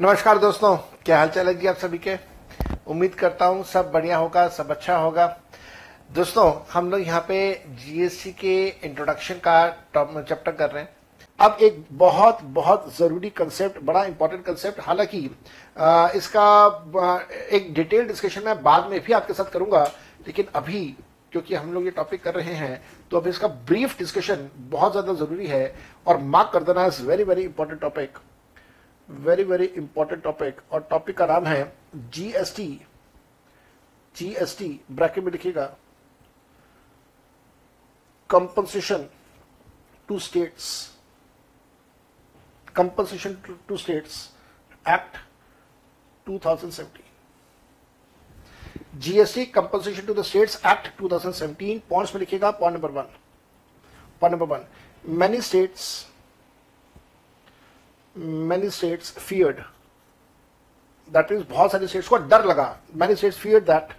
नमस्कार दोस्तों, क्या हाल चाल है जी आप सभी के? उम्मीद करता हूँ सब बढ़िया होगा, सब अच्छा होगा। दोस्तों, हम लोग यहाँ पे जीएसटी के इंट्रोडक्शन का चैप्टर कर रहे हैं। अब एक बहुत बहुत ज़रूरी कंसेप्ट बड़ा इंपॉर्टेंट कंसेप्ट हालाँकि इसका एक डिटेल डिस्कशन मैं बाद में भी आपके साथ करूँगा, लेकिन अभी, क्योंकि हम लोग ये टॉपिक कर रहे हैं तो अभी इसका ब्रीफ डिस्कशन बहुत ज़्यादा ज़रूरी है, और मार्क कर देना is very very important topic very very important topic और टॉपिक का नाम है जीएसटी जीएसटी ब्रैकेट में लिखिएगा. Compensation to states compensation to states act 2017 GST compensation to the states act 2017 points में लिखिएगा point number one point number one many states many states feared that mean बहुत सारे states को डर लगा। Many states fear that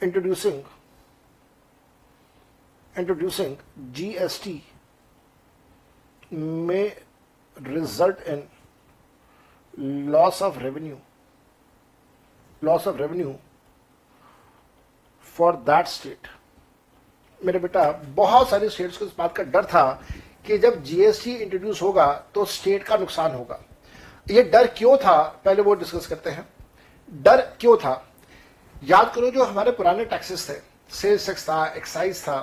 introducing introducing G S T में result in loss of revenue loss of revenue for that state मेरे बेटा, बहुत सारे स्टेट्स को इस बात का डर था कि जब जीएसटी इंट्रोड्यूस होगा तो स्टेट का नुकसान होगा। ये डर क्यों था? पहले वो डिस्कस करते हैं। डर क्यों था? याद करो जो हमारे पुराने टैक्सेस थे सेल्स टैक्स था एक्साइज था,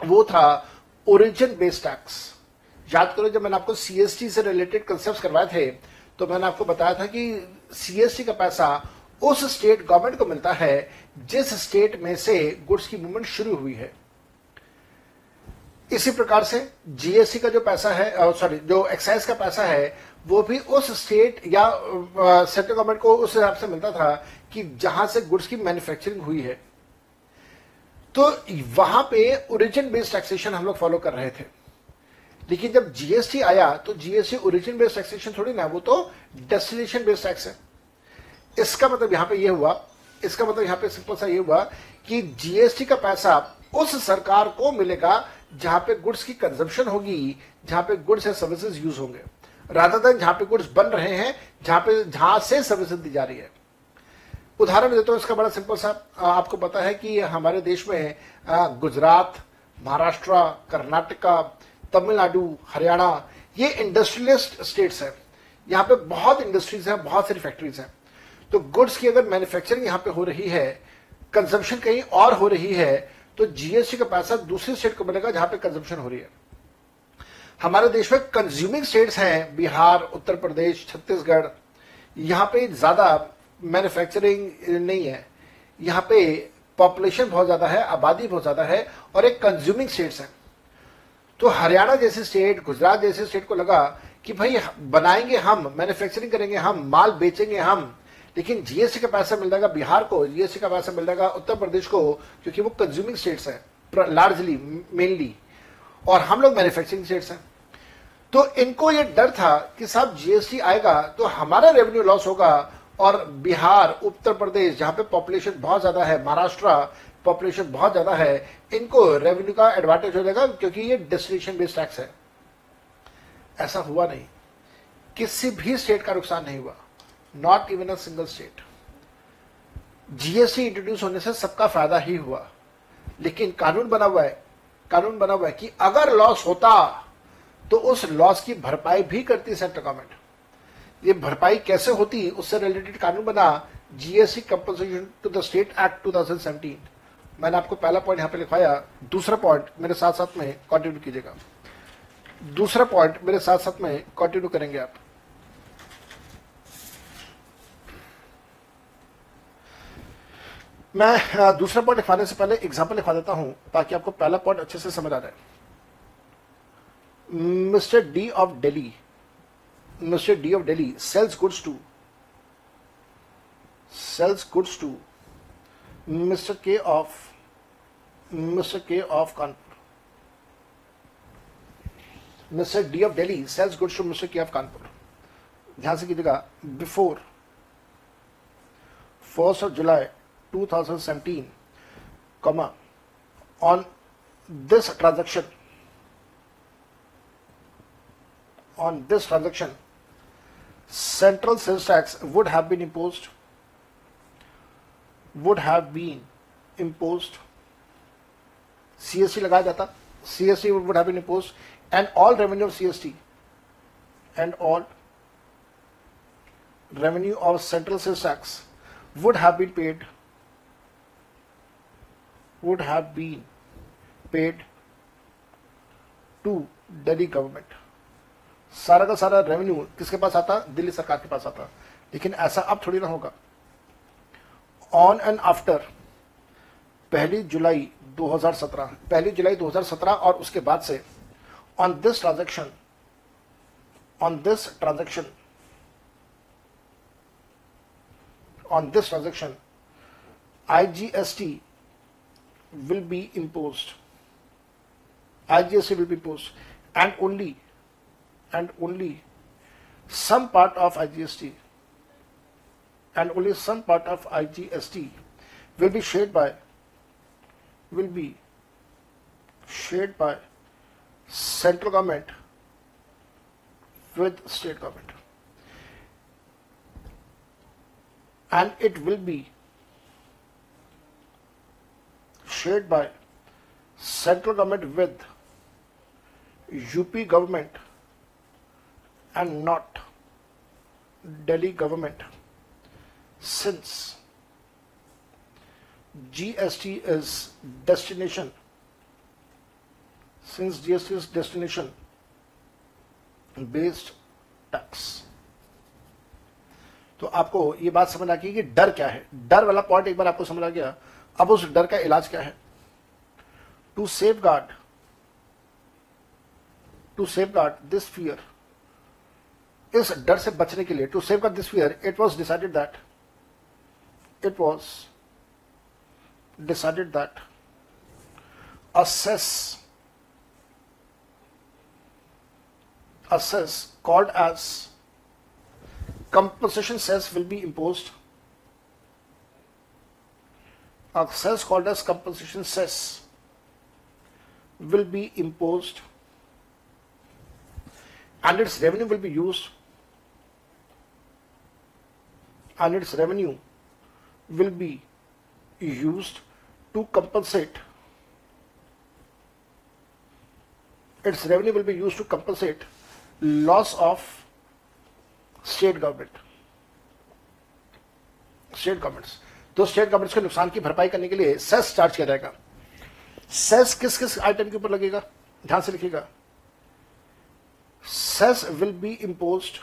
वो था ओरिजिन बेस्ड टैक्स याद करो जब मैंने आपको सीएसटी से रिलेटेड कंसेप्ट करवाए थे तो मैंने आपको बताया था कि सीएसटी का पैसा उस स्टेट गवर्नमेंट को मिलता है, जिस स्टेट में से गुड्स की मूवमेंट शुरू हुई है। इसी प्रकार से जीएसटी का जो पैसा है सॉरी जो एक्साइज का पैसा है, वो भी उस स्टेट या सेंट्रल गवर्नमेंट को उस हिसाब से मिलता था कि जहाँ से गुड्स की मैन्युफैक्चरिंग हुई है। तो वहाँ पे ओरिजिन बेस्ड टैक्सेशन हम लोग फॉलो कर रहे थे। लेकिन जब जीएसटी आया तो जीएसटी ओरिजिन बेस्ड टैक्सेशन थोड़ी ना वो तो डेस्टिनेशन बेस्ड टैक्स है। इसका मतलब यहाँ पे ये हुआ, इसका मतलब यहाँ पे सिंपल सा ये हुआ कि जीएसटी का पैसा उस सरकार को मिलेगा जहाँ पे गुड्स की कंजम्पशन होगी, जहाँ पे गुड्स एंड सर्विसेज़ यूज़ होंगे। राधा देन जहाँ पे गुड्स बन रहे हैं, जहाँ पे, जहाँ से सर्विसेज़ दी जा रही है। उदाहरण देता हूँ इसका बड़ा सिंपल सा। आपको पता है कि हमारे देश में गुजरात, महाराष्ट्र, कर्नाटका, तमिलनाडु, हरियाणा, ये इंडस्ट्रियलिस्ट स्टेट्स है। यहाँ पे बहुत इंडस्ट्रीज़ हैं, बहुत सारी फैक्ट्रीज हैं। तो गुड्स की अगर मैन्युफैक्चरिंग यहाँ पे हो रही है कंजम्पशन कहीं और हो रही है तो जीएसटी का पैसा दूसरे स्टेट को मिलेगा जहाँ पे कंजम्पशन हो रही है। हमारे देश में कंज्यूमिंग स्टेट्स हैं, बिहार, उत्तर प्रदेश, छत्तीसगढ़। यहाँ पे ज़्यादा मैन्युफैक्चरिंग नहीं है। यहाँ पे पॉपुलेशन बहुत ज़्यादा है, आबादी बहुत ज़्यादा है और एक कंज्यूमिंग स्टेट्स है। तो हरियाणा जैसे स्टेट गुजरात जैसे स्टेट को लगा कि भाई बनाएँगे हम मैन्युफैक्चरिंग करेंगे हम, माल बेचेंगे हम लेकिन जीएसटी का पैसा मिल जाएगा बिहार को जीएसटी का पैसा मिल जाएगा उत्तर प्रदेश को, क्योंकि वो कंज्यूमिंग स्टेट्स हैं लार्जली मेनली और हम लोग मैन्युफैक्चरिंग स्टेट्स हैं। तो इनको ये डर था कि साहब जीएसटी आएगा तो हमारा रेवेन्यू लॉस होगा और बिहार, उत्तर प्रदेश, जहाँ पे पॉपुलेशन बहुत ज़्यादा है, महाराष्ट्र पॉपुलेशन बहुत ज़्यादा है, इनको रेवेन्यू का एडवांटेज हो जाएगा क्योंकि ये डेस्टिनेशन बेस्ड टैक्स है। ऐसा हुआ नहीं। किसी भी स्टेट का नुकसान नहीं हुआ। Not even a single state GST introduce होने से सबका फ़ायदा ही हुआ। लेकिन कानून बना हुआ है, कानून बना हुआ है कि अगर लॉस होता तो उस लॉस की भरपाई भी करती सेंट्रल गवर्नमेंट ये भरपाई कैसे होती, उससे रिलेटेड कानून बना GST compensation to the state act 2017 मैंने आपको पहला पॉइंट यहाँ पे लिखवाया, दूसरा पॉइंट मेरे साथ साथ में कंटिन्यू कीजिएगा। दूसरा पॉइंट मेरे साथ साथ में कंटिन्यू करेंगे आप। मैं दूसरा पॉइंट लिखवाने से पहले एग्ज़ाम्पल लिखवा देता हूँ, ताकि आपको पहला पॉइंट अच्छे से समझ आ जाए। Mister D of Delhi, Mister D of Delhi sells goods to sells goods to Mister K of, Mister K of Kanpur. Mister D of Delhi sells goods to Mister K of Kanpur. ध्यान से कीजिएगा before first of July 2017 comma on this transaction on this transaction central sales tax would have been imposed would have been imposed CST लगाया जाता CST would have been imposed and all revenue of CST and all revenue of central sales tax would have been paid would have been paid to Delhi government. सारा का सारा revenue किसके पास आता? दिल्ली सरकार के पास आता। लेकिन ऐसा अब थोड़ी ना होगा। ऑन एंड आफ्टर पहली जुलाई 2017 पहली जुलाई 2017 और उसके बाद से on this transaction on this transaction on this transaction IGST will be imposed. IGST will be imposed and only and only some part of IGST and only some part of IGST will be shared by will be shared by central government with state government and it will be shared by central government with UP government and not Delhi government since GST is destination since GST is destination based tax तो आपको ये बात समझ आ गई कि डर क्या है डर वाला पॉइंट एक बार आपको समझ आ गया अब उस डर का इलाज क्या है? To safeguard to safeguard this fear इस डर से बचने के लिए to save this fear it was decided that it was decided that assess assess called as compensation cess will be imposed of cess called as compensation cess will be imposed and its revenue will be used and its revenue will be used to compensate its revenue will be used to compensate loss of state government state governments. तो state governments के नुकसान की भरपाई करने के लिए cess charge किया जाएगा। सेस किस किस आइटम के ऊपर लगेगा? ध्यान से लिखिएगा। Cess will be imposed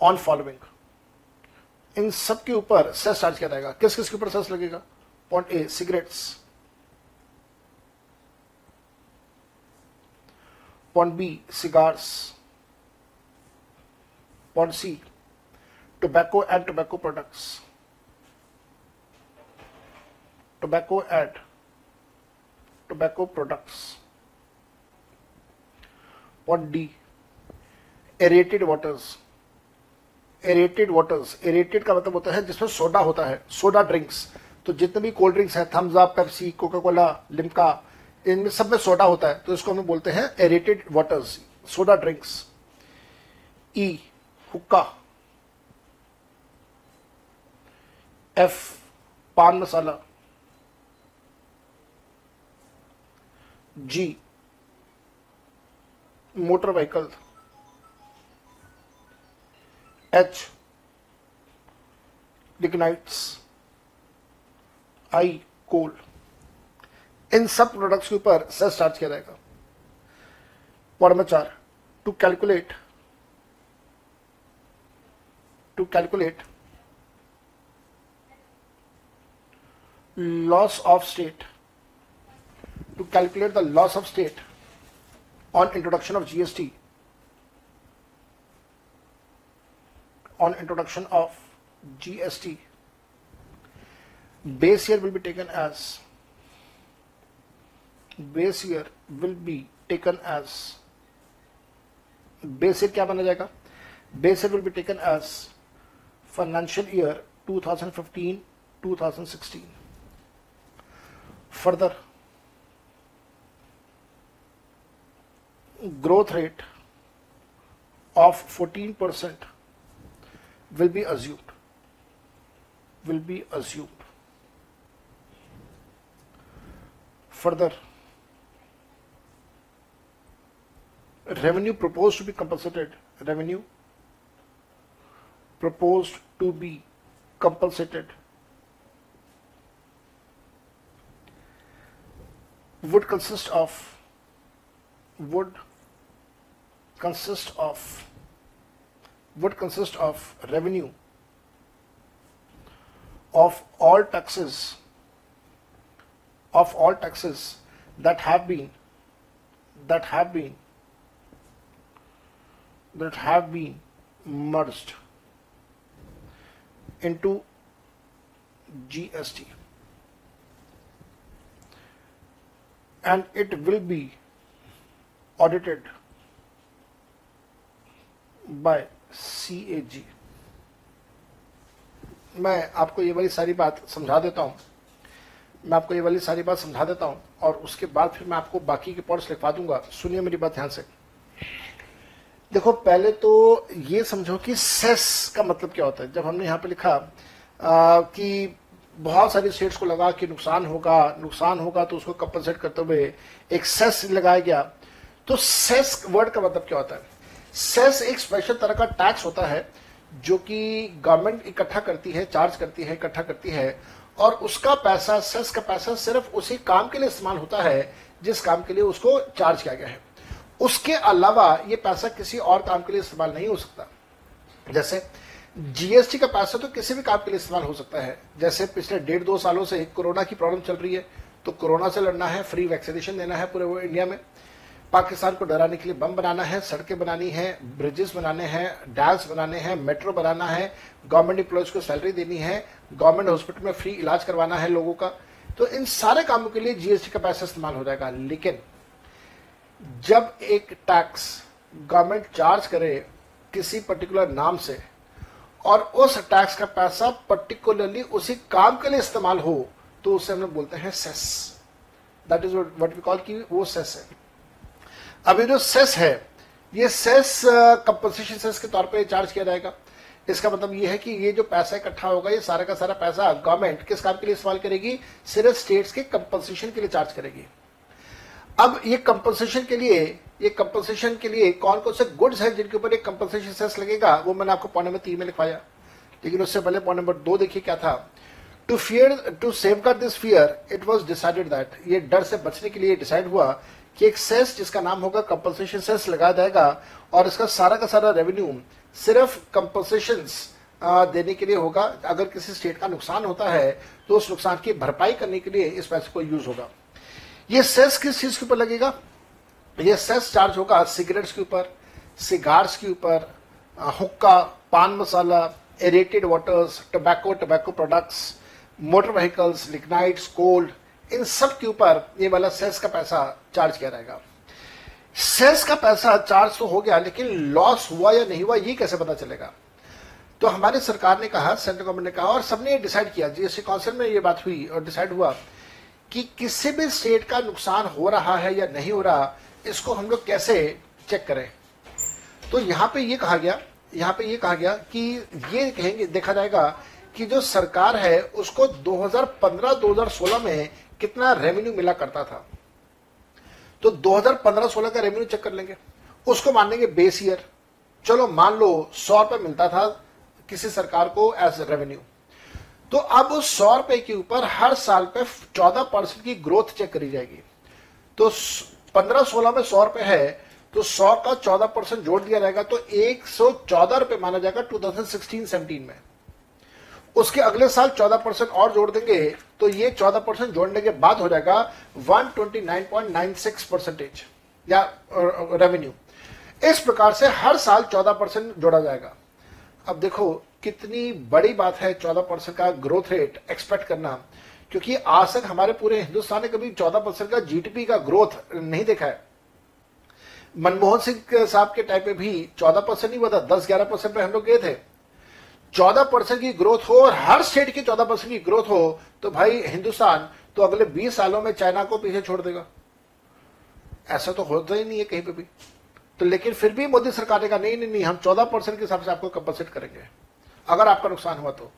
on following इन सब के ऊपर सेस चार्ज किया जाएगा। किस किस के ऊपर सेस लगेगा? Point A cigarettes point B cigars point C tobacco and tobacco products tobacco and tobacco products point D aerated waters aerated waters aerated का मतलब होता है जिसमें सोडा होता है। सोडा ड्रिंक्स तो जितने भी कोल्ड ड्रिंक्स है Thums Up Pepsi Coca Cola Limca इनमें सब में सोडा होता है। तो इसको हम बोलते हैं aerated waters soda drinks E hookah. F paan masala. G. Motor vehicle. H. Lignites. I. Coal. इन सब प्रोडक्ट्स के ऊपर सेस चार्ज किया जाएगा। पॉइंट नंबर चार to calculate to calculate loss of state to calculate the loss of state on introduction of GST on introduction of GST base year will be taken as base year will be taken as base year क्या बना जाएगा base year will be taken as financial year 2015 2016 further. Growth rate of 14% will be assumed will be assumed. Further revenue proposed to be compensated revenue proposed to be compensated would consist of would consist of would consist of revenue of all taxes of all taxes that have been that have been that have been merged into GST and it will be audited by CAG मैं आपको ये वाली सारी बात समझा देता हूँ। मैं आपको ये वाली सारी बात समझा देता हूँ और उसके बाद फिर मैं आपको बाकी के पॉइंट्स लिखवा दूँगा। सुनिए मेरी बात ध्यान से। देखो पहले तो ये समझो कि सेस का मतलब क्या होता है। जब हमने यहाँ पे लिखा आ, कि बहुत सारी स्टेट्स को लगा कि नुकसान होगा नुकसान होगा तो उसको कंपनसेट करते हुए एक सेस लगाया गया। तो सेस वर्ड का मतलब क्या होता है? सेस एक स्पेशल तरह का टैक्स होता है, जो कि गवर्नमेंट इकट्ठा करती है चार्ज करती है, इकट्ठा करती है, और उसका पैसा सेस का पैसा सिर्फ़ उसी काम के लिए इस्तेमाल होता है, जिस काम के लिए उसको चार्ज किया गया है। उसके अलावा ये पैसा किसी और काम के लिए इस्तेमाल नहीं हो सकता। जैसे जीएसटी का पैसा तो किसी भी काम के लिए इस्तेमाल हो सकता है। जैसे पिछले डेढ़ दो सालों से कोरोना की प्रॉब्लम चल रही है तो कोरोना से लड़ना है, फ्री वैक्सीनेशन देना है पूरे इंडिया में। पाकिस्तान को डराने के लिए बम बनाना है, सड़कें बनानी है, ब्रिजेस बनाने हैं, डैम्स बनाने हैं, मेट्रो बनाना है, गवर्नमेंट एम्प्लॉयज़ को सैलरी देनी है, गवर्नमेंट हॉस्पिटल में फ्री इलाज करवाना है लोगों का। तो इन सारे कामों के लिए जीएसटी का पैसा इस्तेमाल हो जाएगा। लेकिन जब एक टैक्स गवर्नमेंट चार्ज करे किसी पर्टिकुलर नाम से और उस टैक्स का पैसा पर्टिकुलरली उसी काम के लिए इस्तेमाल हो तो उसे हम लोग बोलते हैं cess that is what we call की वो सेस है। अब ये जो सेस है, ये सेस कंपनसेशन सेस के तौर पे चार्ज किया जाएगा। इसका मतलब ये है कि ये जो पैसा इकट्ठा होगा, ये सारा का सारा पैसा गवर्नमेंट किस काम के लिए इस्तेमाल करेगी? सिर्फ़ स्टेट्स के कंपनसेशन के लिए चार्ज करेगी। अब ये कंपनसेशन के लिए, ये कंपनसेशन के लिए कौन कौन से गुड्स हैं जिनके ऊपर एक कंपनसेशन सेस लगेगा, वो मैंने आपको पॉइंट नंबर तीन में लिखवाया। लेकिन उससे पहले पॉइंट नंबर दो देखिए क्या था। To fear to save this fear it was decided that ये डर से बचने के लिए डिसाइड हुआ कि एक सेस जिसका नाम होगा कंपनसेशन सेस लगाया जाएगा और इसका सारा का सारा रेवेन्यू सिर्फ़ कंपनसेशन देने के लिए होगा। अगर किसी स्टेट का नुकसान होता है तो उस नुकसान की भरपाई करने के लिए इस पैसे को यूज़ होगा। ये सेस किस चीज़ के ऊपर लगेगा? ये सेस चार्ज होगा सिगरेट्स के ऊपर, सिगार्स के ऊपर hookah, paan masala aerated waters tobacco tobacco products motor vehicles lignites cold इन सब के ऊपर ये वाला सेस का पैसा चार्ज किया जाएगा। सेस का पैसा चार्ज तो हो गया, लेकिन लॉस हुआ या नहीं हुआ ये कैसे पता चलेगा? तो हमारे सरकार ने कहा सेंट्रल गवर्नमेंट ने कहा, और सबने डिसाइड किया जीएसटी काउंसिल में ये बात हुई और डिसाइड हुआ कि किसी भी स्टेट का नुकसान हो रहा है या नहीं हो रहा, इसको हम लोग कैसे चेक करें? तो यहाँ पे ये कहा गया, यहाँ पे ये कहा गया कि ये कहेंगे, देखा जाएगा कि जो सरकार है, उसको 2015-2016 में कितना रेवेन्यू मिला करता था। तो 2015-16 का रेवेन्यू चेक कर लेंगे। उसको मान लेंगे बेस ईयर चलो मान लो सौ रुपए मिलता था किसी सरकार को एज रेवेन्यू तो अब उस सौ रुपए के ऊपर हर साल पे चौदह परसेंट की ग्रोथ चेक करी जाएगी। तो पंद्रह सोलह में सौ रुपए है तो सौ का चौदह परसेंट जोड़ दिया जाएगा तो एक सौ चौदह रुपए माना जाएगा टू थाउज़ेंड सिक्सटीन सेवनटीन में। उसके अगले साल 14 परसेंट और जोड़ देंगे तो ये 14 परसेंट जोड़ने के बाद हो जाएगा 129.96 परसेंटेज या रेवेन्यू इस प्रकार से हर साल 14 परसेंट जोड़ा जाएगा। अब देखो कितनी बड़ी बात है 14 परसेंट का ग्रोथ रेट एक्सपेक्ट करना। क्योंकि आज तक हमारे पूरे हिंदुस्तान ने कभी 14 परसेंट का जीडीपी का ग्रोथ नहीं देखा है। मनमोहन सिंह साहब के टाइम पे भी 14 परसेंट नहीं हुआ था, दस ग्यारह परसेंट पे हम लोग गए थे। चौदह परसेंट की ग्रोथ हो और हर स्टेट की चौदह परसेंट की ग्रोथ हो तो भाई हिंदुस्तान तो अगले बीस सालों में चाइना को पीछे छोड़ देगा। ऐसा तो होता ही नहीं है कहीं पे भी। तो लेकिन फिर भी मोदी सरकार ने कहा, नहीं नहीं नहीं, हम चौदह परसेंट के हिसाब से आपको कंपलसेट करेंगे। अगर आपका नुकसान हुआ तो।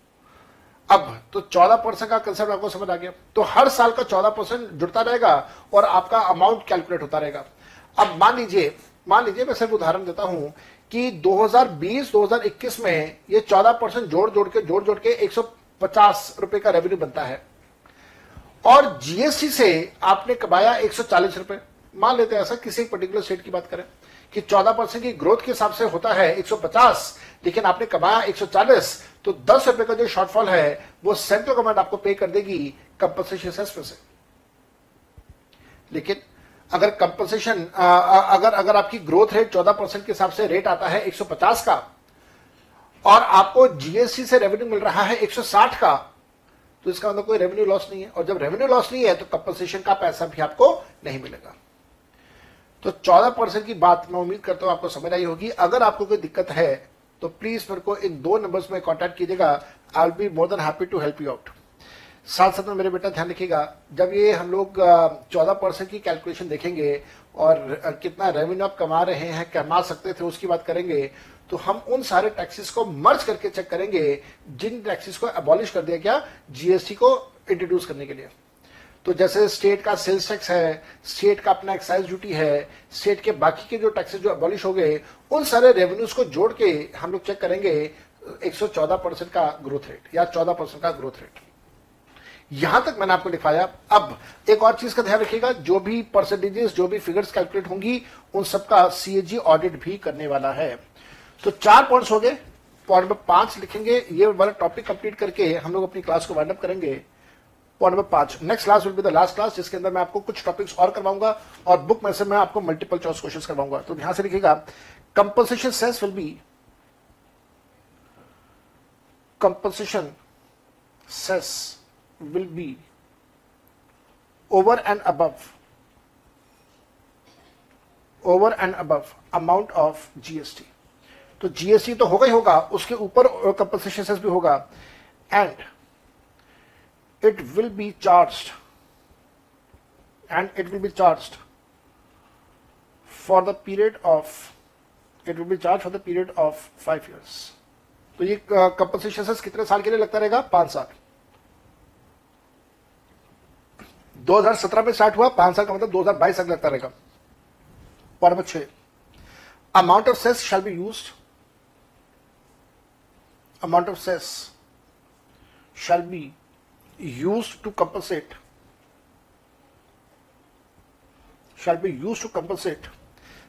अब तो 14 परसेंट का कंसेप्ट आपको समझ आ गया। तो हर साल का 14 परसेंट जुड़ता रहेगा और आपका अमाउंट कैलकुलेट होता रहेगा। अब मान लीजिए मान लीजिए मैं सिर्फ़ उदाहरण देता हूँ कि 2020-2021 में ये 14 परसेंट जोड़ जोड़ के, जोड़ जोड़ के 150 रुपए का रेवेन्यू बनता है। और जीएसटी से आपने कमाया 140 रुपए। मान लेते हैं ऐसा किसी पर्टिकुलर स्टेट की बात करें कि 14 परसेंट की ग्रोथ के हिसाब से होता है 150 लेकिन आपने कमाया 140 तो 10 रुपए का जो शॉर्टफॉल है, वो सेंट्रल गवर्नमेंट आपको पे कर देगी कंपनसेशन से लेकिन अगर कंपनसेशन अगर अगर आपकी ग्रोथ रेट 14 परसेंट के हिसाब से रेट आता है 150 का, और आपको जीएसटी से रेवेन्यू मिल रहा है 160 का तो इसका मतलब कोई रेवेन्यू लॉस नहीं है। और जब रेवेन्यू लॉस नहीं है तो कंपनसेशन का पैसा भी आपको नहीं मिलेगा। तो 14 परसेंट की बात मैं उम्मीद करता हूँ आपको समझ आई होगी। अगर आपको कोई दिक्कत है तो प्लीज़ मेरे को इन दो नंबर्स में कांटेक्ट कीजिएगा। I be more than happy to help you out साथ साथ में मेरे बेटा ध्यान रखिएगा, जब ये हम लोग चौदह परसेंट की कैलकुलेशन देखेंगे और कितना रेवेन्यू आप कमा रहे हैं, कमा सकते थे, उसकी बात करेंगे तो हम उन सारे टैक्सेस को मर्ज करके चेक करेंगे, जिन टैक्सेस को अबॉलिश कर दिया गया जीएसटी को इंट्रोड्यूस करने के लिए। तो जैसे स्टेट का सेल्स टैक्स है स्टेट का अपना एक्साइज ड्यूटी है स्टेट के बाकी के जो टैक्सेस जो अबॉलिश हो गए, उन सारे रेवेन्यूज को जोड़ के हम लोग चेक करेंगे 114 परसेंट का ग्रोथ रेट या 14 परसेंट का ग्रोथ रेट यहाँ तक मैंने आपको लिखवाया अब एक और चीज़ का ध्यान रखिएगा, जो भी परसेंटेजेस जो भी फिगर्स कैलकुलेट होंगी, उन सबका सीएजी ऑडिट भी करने वाला है। तो चार पॉइंट्स हो गए। पॉइंट नंबर पाँच लिखेंगे। ये वाला टॉपिक कंप्लीट करके हम लोग अपनी क्लास को वाइंड अप करेंगे। पॉइंट नंबर पाँच next class will be the last class जिसके अंदर मैं आपको कुछ टॉपिक्स और करवाऊँगा और बुक में से मैं आपको मल्टीपल चॉइस क्वेश्चन करवाऊँगा। तो ध्यान से लिखिएगा compensation sense will be compensation cess will be over and above over and above amount of GST तो जीएसटी तो होगा ही होगा, उसके ऊपर कंपल्सेशन सेस भी होगा। And it will be charged and it will be charged for the period of it will be charged for the period of five years तो ये कंपनसेशन कितने साल के लिए लगता रहेगा पाँच साल 2017 में स्टार्ट हुआ पाँच साल का मतलब 2022 तक लगता रहेगा पॉइंट नंबर छह amount of cess shall be use amount of cess shall be used to compensate. Shall be used to compensate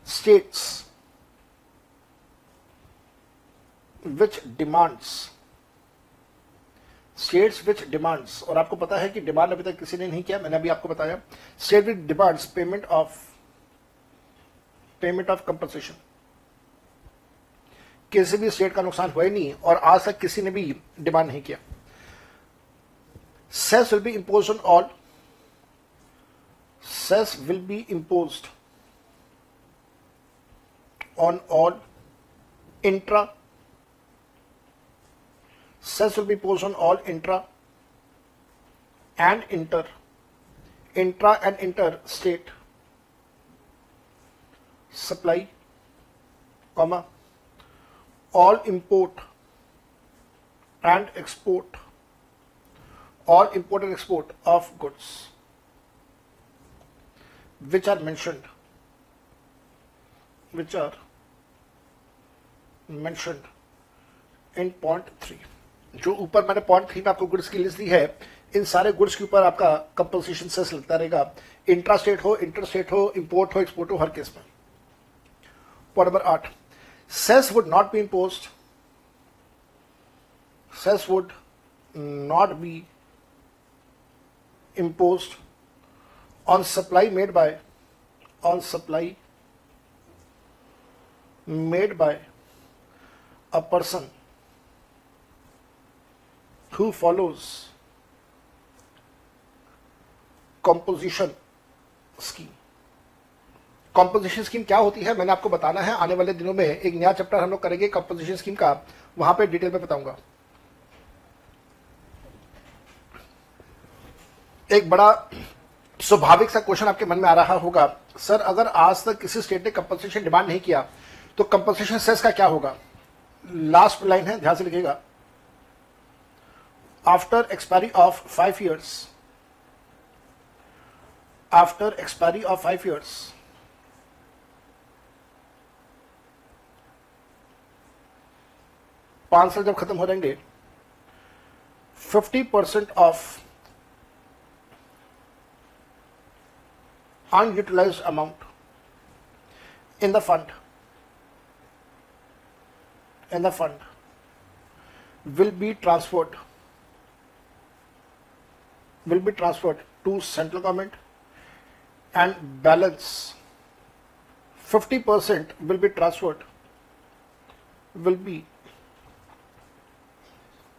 states which demands states which demands और आपको पता है कि डिमांड अभी तक किसी ने नहीं किया, मैंने अभी आपको बताया state which demands payment of payment of compensation किसी भी स्टेट का नुकसान हुआ ही नहीं और आज तक किसी ने भी डिमांड नहीं किया। Cess will be imposed on all. Cess will be imposed on all intra. Cess will be imposed on all intra and inter. Intra and inter state. Supply comma all import and export or import and export of goods, which are mentioned, which are mentioned in point three जो ऊपर मैंने point three में आपको goods की list दी है, इन सारे goods के ऊपर आपका कंपल्सेशन सेस लगता रहेगा। इंट्रा स्टेट हो इंटर स्टेट हो इंपोर्ट हो एक्सपोर्ट हो, हर केस में। पॉइंट नंबर आठ। Cess would not be impose cess would not be imposed on supply made by on supply made by a person who follows composition scheme composition scheme क्या होती है मैंने आपको बताना है आने वाले दिनों में एक नया चैप्टर हम लोग करेंगे कॉम्पोजिशन स्कीम का वहाँ पे डिटेल में बताऊँगा एक बड़ा स्वाभाविक सा क्वेश्चन आपके मन में आ रहा होगा। सर अगर आज तक किसी स्टेट ने कंपनसेशन डिमांड नहीं किया तो कंपनसेशन सेस का क्या होगा? लास्ट लाइन है, ध्यान से लिखेगा after expiry of five years after expiry of five years पाँच साल जब खत्म हो जाएँगे fifty percent of unutilized amount in the fund in the fund will be transferred will be transferred to central government and balance 50% will be transferred will be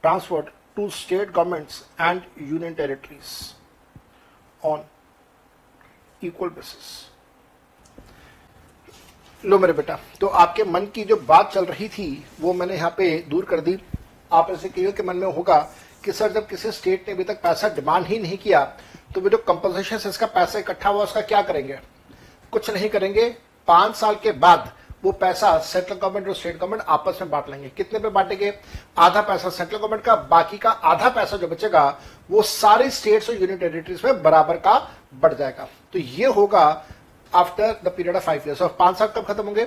transferred to state governments and union territories on equal basis लो मेरे बेटा तो आपके मन की जो बात चल रही थी, वो मैंने यहाँ पे दूर कर दी। आप ऐसे कहिए कि मन में होगा कि सर, जब किसी स्टेट ने अभी तक पैसा डिमांड ही नहीं किया तो वो जो कंपनसेशन से इसका पैसा इकट्ठा हुआ, उसका क्या करेंगे? कुछ नहीं करेंगे। पाँच साल के बाद वो पैसा सेंट्रल गवर्नमेंट और स्टेट गवर्नमेंट आपस में बांट लेंगे। कितने पे बांटेंगे? आधा पैसा सेंट्रल गवर्नमेंट का, बाकी का आधा पैसा जो बचेगा, वो सारे स्टेट्स और यूनियन टेरिटरीज में बराबर का बढ़ जाएगा। तो ये होगा after the period of five years और पाँच साल कब खत्म होंगे?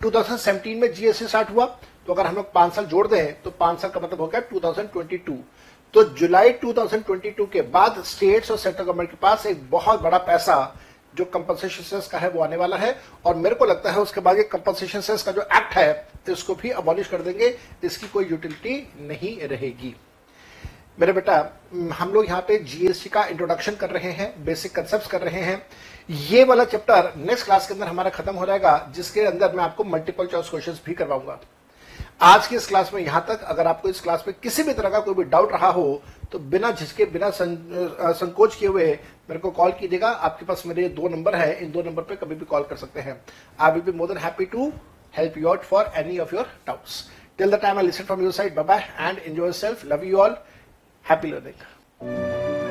2017 में जीएसटी स्टार्ट हुआ। तो अगर हम लोग पाँच साल जोड़ दें तो पाँच साल का मतलब हो गया 2022 तो जुलाई 2022 के बाद स्टेट्स और सेंट्रल गवर्नमेंट के पास एक बहुत बड़ा पैसा जो कंपनसेशन सेस का है, वो आने वाला है। और मेरे को लगता है उसके बाद ये कंपनसेशन सेस का जो एक्ट है इसको भी अबॉलिश कर देंगे। इसकी कोई यूटिलिटी नहीं रहेगी। मेरे बेटा हम लोग यहाँ पे जीएसटी का इंट्रोडक्शन कर रहे हैं बेसिक कंसेप्ट कर रहे हैं। ये वाला चैप्टर नेक्स्ट क्लास के अंदर हमारा खत्म हो जाएगा जिसके अंदर मैं आपको मल्टीपल चॉइस क्वेश्चंस भी करवाऊँगा। आज की इस क्लास में यहाँ तक अगर आपको इस क्लास में किसी भी तरह का कोई भी डाउट रहा हो तो बिना झिझके बिना सं, संकोच किए हुए मेरे को कॉल कीजिएगा। आपके पास मेरे दो नंबर है इन दो नंबर पर कभी भी कॉल कर सकते हैं। I will be more than happy to help you out for any of your doubts till the time I listen from your side bye bye and enjoy self love you all happy learning